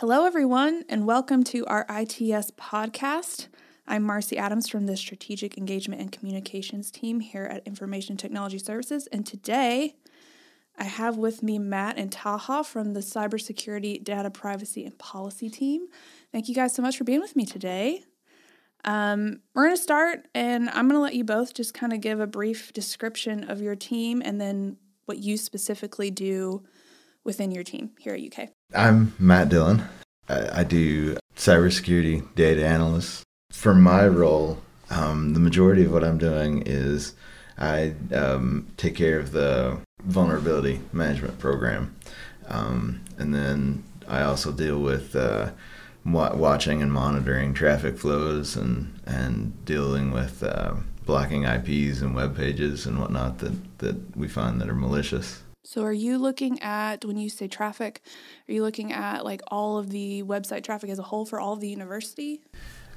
Hello, everyone, and welcome to our ITS podcast. I'm Marcy Adams from the Strategic Engagement and Communications team here at Information Technology Services. And today I have with me Matt and Taha from the Cybersecurity, Data Privacy, and Policy team. Thank you guys so much for being with me today. Um, we're going to start, and I'm going to let you both just kind of give a brief description of your team and then what you specifically do within your team here at UK. I'm Matt Dillon. I, I do cybersecurity data analyst. For my role, um, the majority of what I'm doing is I um, take care of the vulnerability management program. Um, and then I also deal with uh, watching and monitoring traffic flows and, and dealing with uh, blocking IPs and web pages and whatnot that, that we find that are malicious. So are you looking at when you say traffic, are you looking at like all of the website traffic as a whole for all of the university?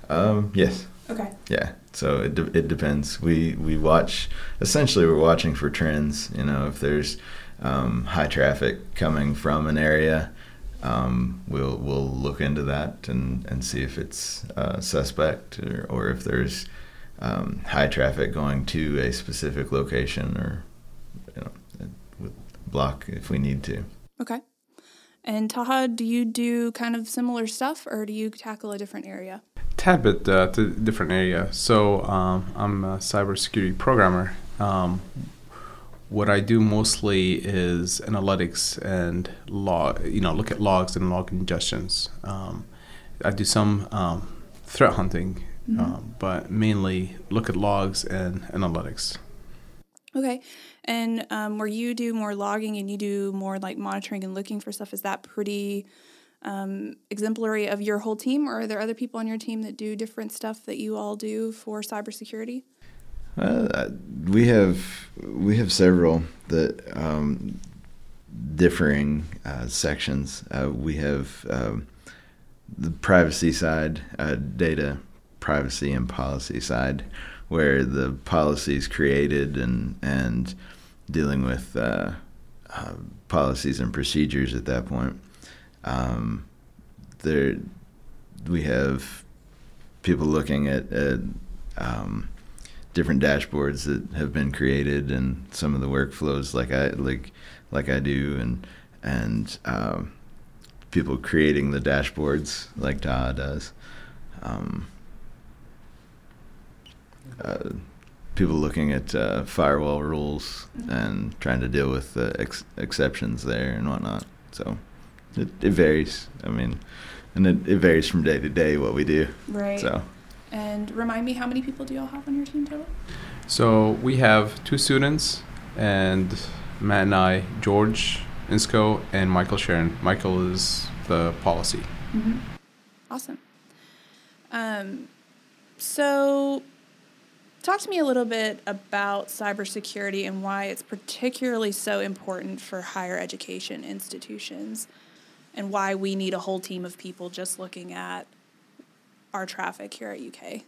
Um, yes. Okay. Yeah. So it, de- it depends. We we watch essentially we're watching for trends. You know, if there's um, high traffic coming from an area, um, we'll we'll look into that and, and see if it's uh, suspect or, or if there's um, high traffic going to a specific location or block if we need to. Okay. And Taha, do you do kind of similar stuff or do you tackle a different area? Tad bit uh, different area. So um, I'm a cybersecurity programmer. Um, what I do mostly is analytics and log, you know, look at logs and log ingestions. Um, I do some um, threat hunting, mm-hmm. Um, but mainly look at logs and analytics. Okay. And um, where you do more logging and you do more like monitoring and looking for stuff, is that pretty um, exemplary of your whole team, or are there other people on your team that do different stuff that you all do for cybersecurity? Uh, we have we have several that um, differing uh, sections. Uh, we have um, the privacy side, uh, data privacy and policy side, where the policies created and and dealing with uh, uh, policies and procedures at that point. Um, there, we have people looking at, at um, different dashboards that have been created and some of the workflows like I like like I do and and um, people creating the dashboards like Taha does. Um, uh, people looking at uh, firewall rules mm-hmm. and trying to deal with the ex- exceptions there and whatnot. So it, it varies. I mean, and it, it varies from day to day what we do. Right. So. And remind me, how many people do y'all have on your team total? So we have two students, and Matt and I, George Insco, and Michael Sharon. Michael is the policy. Mm-hmm. Awesome. Um, so Talk to me a little bit about cybersecurity and why it's particularly so important for higher education institutions and why we need a whole team of people just looking at our traffic here at UK.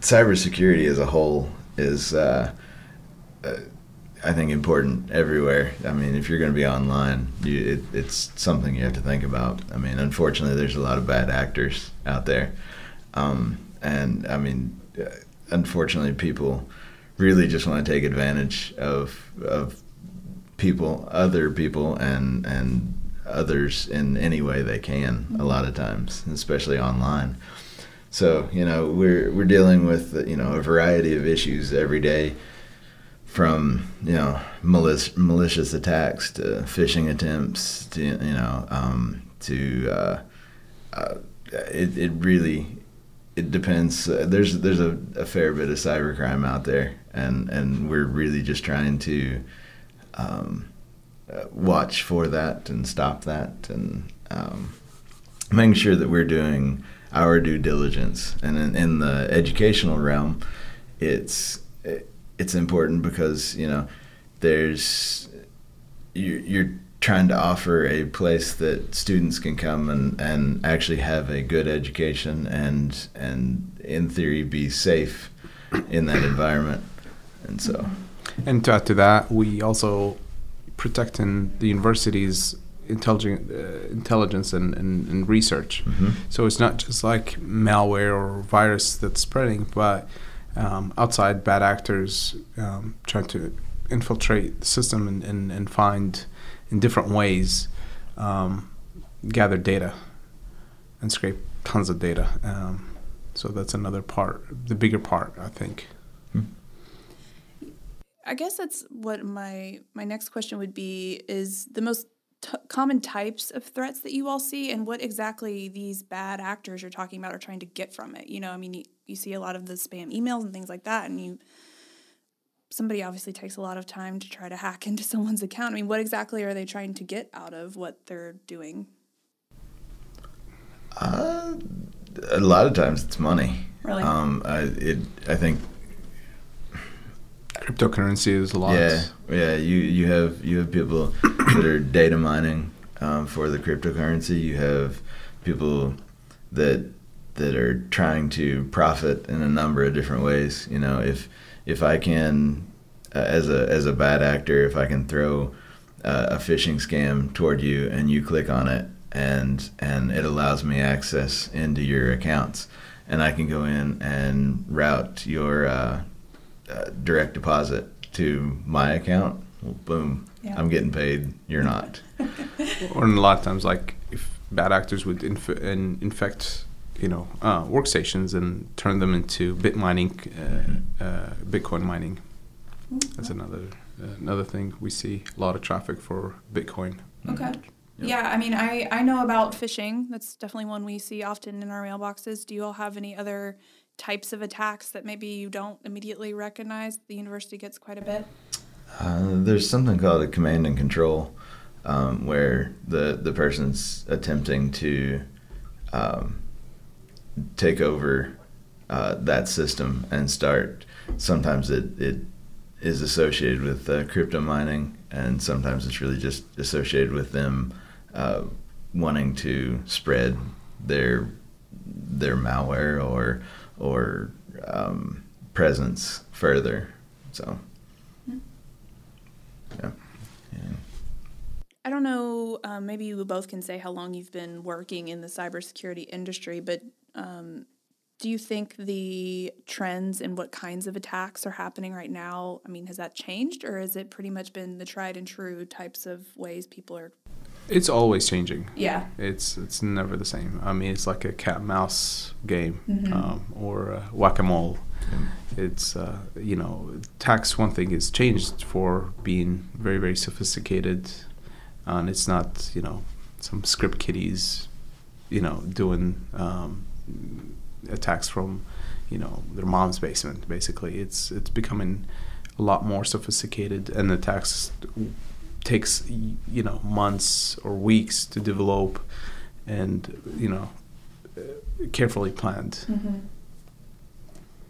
Cybersecurity as a whole is, uh, uh, I think, important everywhere. I mean, if you're going to be online, you, it, it's something you have to think about. I mean, unfortunately, there's a lot of bad actors out there. Um, and I mean, unfortunately, people really just want to take advantage of of people, other people, and and others in any way they can. A lot of times, especially online. So you know, we're we're dealing with you know a variety of issues every day, from you know malic- malicious attacks to phishing attempts to you know um, to uh, uh, it it really it depends. Uh, there's there's a, a, fair bit of cybercrime out there, and and we're really just trying to um, uh, watch for that and stop that, and um, making sure that we're doing our due diligence. And in, in the educational realm, it's it, it's important because you know there's you, you're trying to offer a place that students can come and, and actually have a good education and and in theory be safe in that environment and so and to add to that we also protecting the university's intelligent uh, intelligence and, and, and research. Mhm. So it's not just like malware or virus that's spreading, but um, outside bad actors um, trying to infiltrate the system and, and, and find in different ways um, gather data and scrape tons of data. Um, so that's another part, the bigger part, I think. I guess that's what my my next question would be is the most t- common types of threats that you all see and what exactly these bad actors you're talking about are trying to get from it. You know, I mean you, you see a lot of the spam emails and things like that and you somebody obviously takes a lot of time to try to hack into someone's account. I mean, what exactly are they trying to get out of what they're doing? Uh, a lot of times it's money. Really? Um, I, it, I think Cryptocurrency is a lot. Yeah, yeah. You you have you have people that are data mining um, for the cryptocurrency. You have people that that are trying to profit in a number of different ways. You know, if if I can, uh, as a as a bad actor, if I can throw uh, a phishing scam toward you and you click on it and and it allows me access into your accounts and I can go in and route your uh, uh, direct deposit to my account. Well, boom, Yeah. I'm getting paid. You're not. Or in a lot of times, like if bad actors would inf- and infect, you know, uh, workstations and turn them into bit mining, uh, uh, Bitcoin mining. That's another uh, another thing we see a lot of traffic for Bitcoin. Okay. Yeah, I mean, I, I know about phishing. That's definitely one we see often in our mailboxes. Do you all have any other types of attacks that maybe you don't immediately recognize? The university gets quite a bit. Uh, there's something called a command and control, um, where the the person's attempting to um, take over uh, that system and start. Sometimes it, it is associated with uh, crypto mining, and sometimes it's really just associated with them uh, wanting to spread their their malware or or um, presence further. So. Yeah. yeah. I don't know, um, maybe you both can say how long you've been working in the cybersecurity industry, but um, do you think the trends and what kinds of attacks are happening right now? I mean, has that changed or has it pretty much been the tried and true types of ways people are? It's always changing. Yeah. It's it's never the same. I mean, it's like a cat mouse game Mhm. um, or whack a mole. It's uh, you know, tax one thing is changed for being very very sophisticated, and it's not you know some script kiddies, you know, doing um, attacks from you know their mom's basement. Basically, it's it's becoming a lot more sophisticated, and the attacks takes you know months or weeks to develop, and you know uh, carefully planned. Mm-hmm.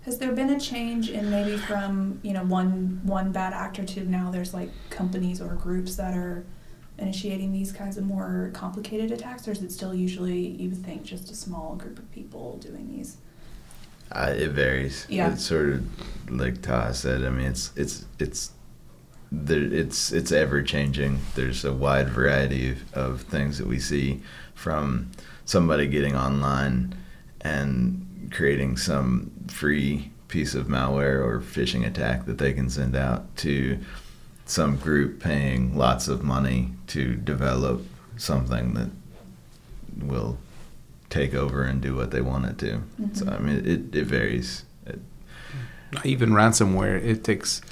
Has there been a change in maybe from you know one one bad actor to now there's like companies or groups that are initiating these kinds of more complicated attacks, or is it still usually you would think just a small group of people doing these? Uh, it varies. Yeah. It's sort of like Ta said. I mean, it's it's it's there. It's it's ever changing. There's a wide variety of, of things that we see from somebody getting online and creating some free piece of malware or phishing attack that they can send out to some group paying lots of money to develop something that will take over and do what they want it to. So Mhm. I mean, it, it varies. It, even ransomware it takes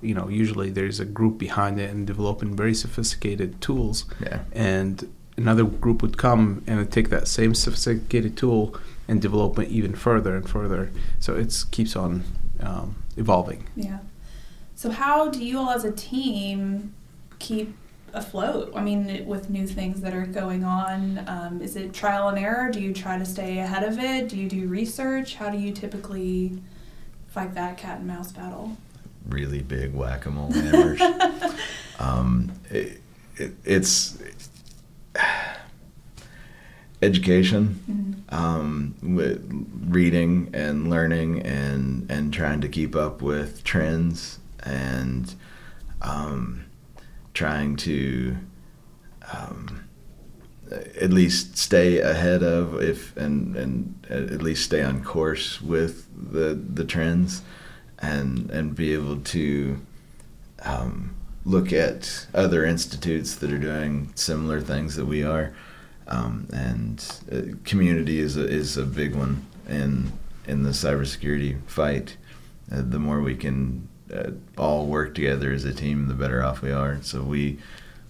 you know usually there's a group behind it and developing very sophisticated tools yeah, and another group would come and take that same sophisticated tool and develop it even further and further so it keeps on um, evolving Yeah. So how do you all as a team keep afloat? I mean, with new things that are going on, um, is it trial and error? Do you try to stay ahead of it? Do you do research? How do you typically fight that cat and mouse battle? really big whack-a-mole hammers. um, it, it, it's education. Mhm. um, with reading and learning and and trying to keep up with trends and um, trying to um, at least stay ahead of if and and at least stay on course with the the trends and and be able to um, look at other institutes that are doing similar things that we are. Um, and uh, community is a, is a big one in in the cybersecurity fight. Uh, the more we can all work together as a team the better off we are so we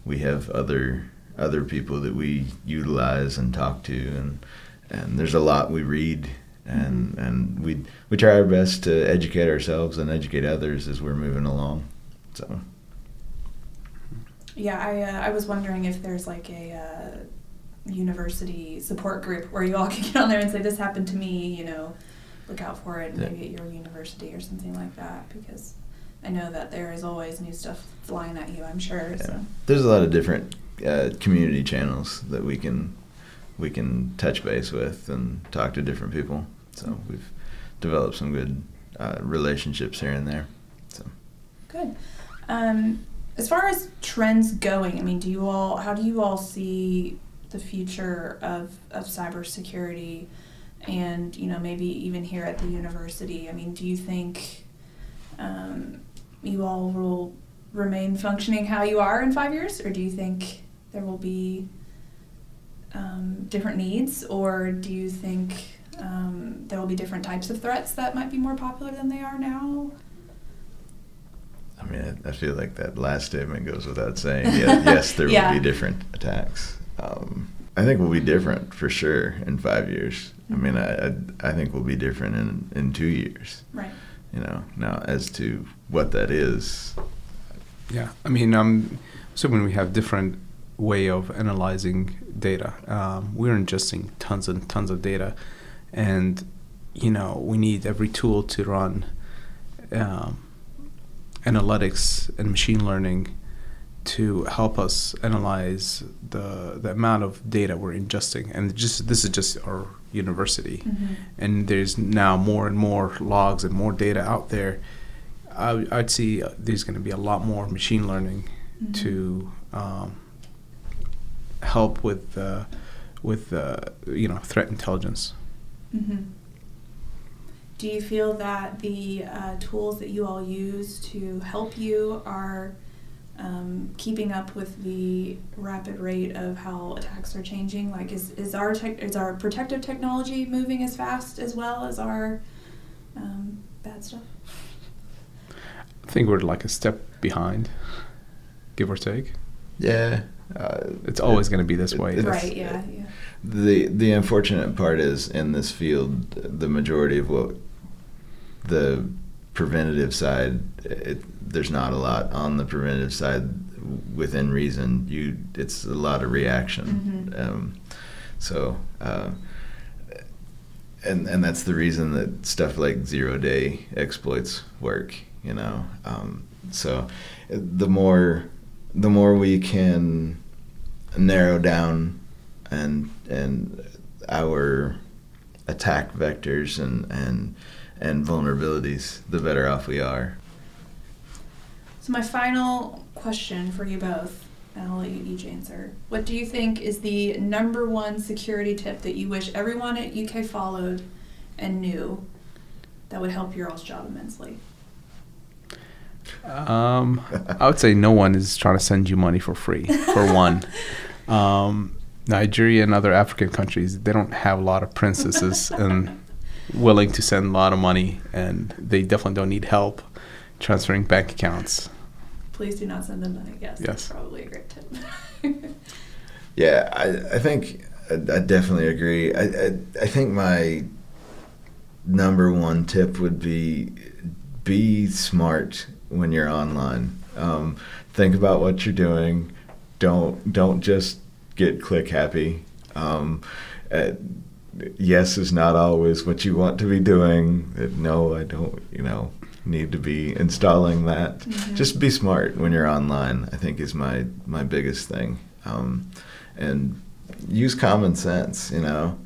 we have other other people that we utilize and talk to and and there's a lot we read and mm-hmm. and we we try our best to educate ourselves and educate others as we're moving along so yeah i uh, i was wondering if there's like a uh, university support group where you all can get on there and say this happened to me you know look out for it yeah. maybe at your university or something like that because I know that there is always new stuff flying at you. I'm sure. Yeah. So. There's a lot of different uh, community channels that we can we can touch base with and talk to different people. So we've developed some good uh, relationships here and there. So good. Um, as far as trends going, I mean, do you all how do you all see the future of of cybersecurity, and you know maybe even here at the university? I mean, do you think um, you all will remain functioning how you are in five years, or do you think there will be um, different needs, or do you think um, there will be different types of threats that might be more popular than they are now? I mean, I, feel like that last statement goes without saying. yes, yes there yeah. will be different attacks. Um, I think we'll be different for sure in five years. Mm-hmm. I mean, I, I, I think we'll be different in, in two years. Right. You know, now as to what that is. Yeah, I mean, um, so when we have different way of analyzing data, um, we're ingesting tons and tons of data, and you know we need every tool to run um, analytics and machine learning to help us analyze the the amount of data we're ingesting and just this is just our university mm-hmm. and there's now more and more logs and more data out there I, would see there's going to be a lot more machine learning mm-hmm. to um, help with uh, with uh, you know threat intelligence. Mm-hmm. Do you feel that the uh, tools that you all use to help you are um, keeping up with the rapid rate of how attacks are changing? Like, is, is our tech, is our protective technology moving as fast as well as our um, bad stuff? I think we're like a step behind, give or take. Yeah, uh, it's always going to be this way. Right. Yeah. Yeah. The the unfortunate part is in this field, the majority of what the preventative side, it, there's not a lot on the preventative side within reason. You, it's a lot of reaction. Mm-hmm. Um, so. Uh, and and that's the reason that stuff like zero day exploits work you know um, so the more the more we can narrow down and and our attack vectors and and and vulnerabilities the better off we are so my final question for you both and I'll let you each answer. What do you think is the number one security tip that you wish everyone at UK followed and knew that would help your all's job immensely? Um, I would say no one is trying to send you money for free. For one, um, Nigeria and other African countries, they don't have a lot of princesses and willing to send a lot of money, and they definitely don't need help transferring bank accounts. Please do not send them money. Yes, yes. that's probably a great tip. yeah, I, I think I, I definitely agree. I, I, I think my number one tip would be be smart when you're online. Um, think about what you're doing. Don't don't just get click happy. Um, uh, yes is not always what you want to be doing. Uh, no, I don't. You know, need to be installing that. Mm-hmm. Just be smart when you're online. I think is my my biggest thing. Um, and use common sense. You know,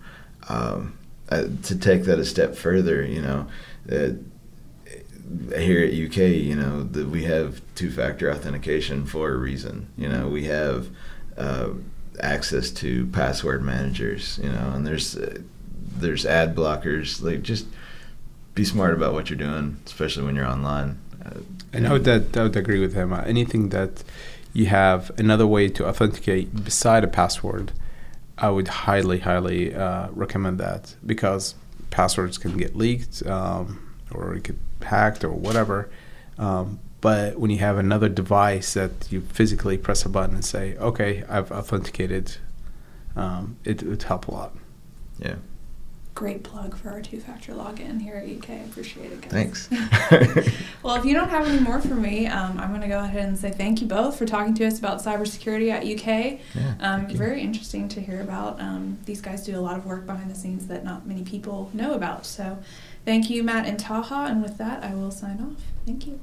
um, uh, to take that a step further. You know. Uh, here at UK, you know, that we have two-factor authentication for a reason. You know, we have uh, access to password managers, you know, and there's uh, there's ad blockers. Like just be smart about what you're doing, especially when you're online. Uh, and I would, that, I would agree with him. Uh, anything that you have another way to authenticate beside a password, I would highly, highly uh, recommend that because passwords can get leaked um, or get hacked or whatever. Um, but when you have another device that you physically press a button and say, "Okay, I've authenticated," um, it would help a lot. Yeah great plug for our two-factor login here at UK. I appreciate it, guys. Thanks. well, if you don't have any more for me, um, I'm going to go ahead and say thank you both for talking to us about cybersecurity at UK. Yeah, um, very interesting to hear about. Um, these guys do a lot of work behind the scenes that not many people know about. So, thank you, Matt and Taha. And with that, I will sign off. Thank you.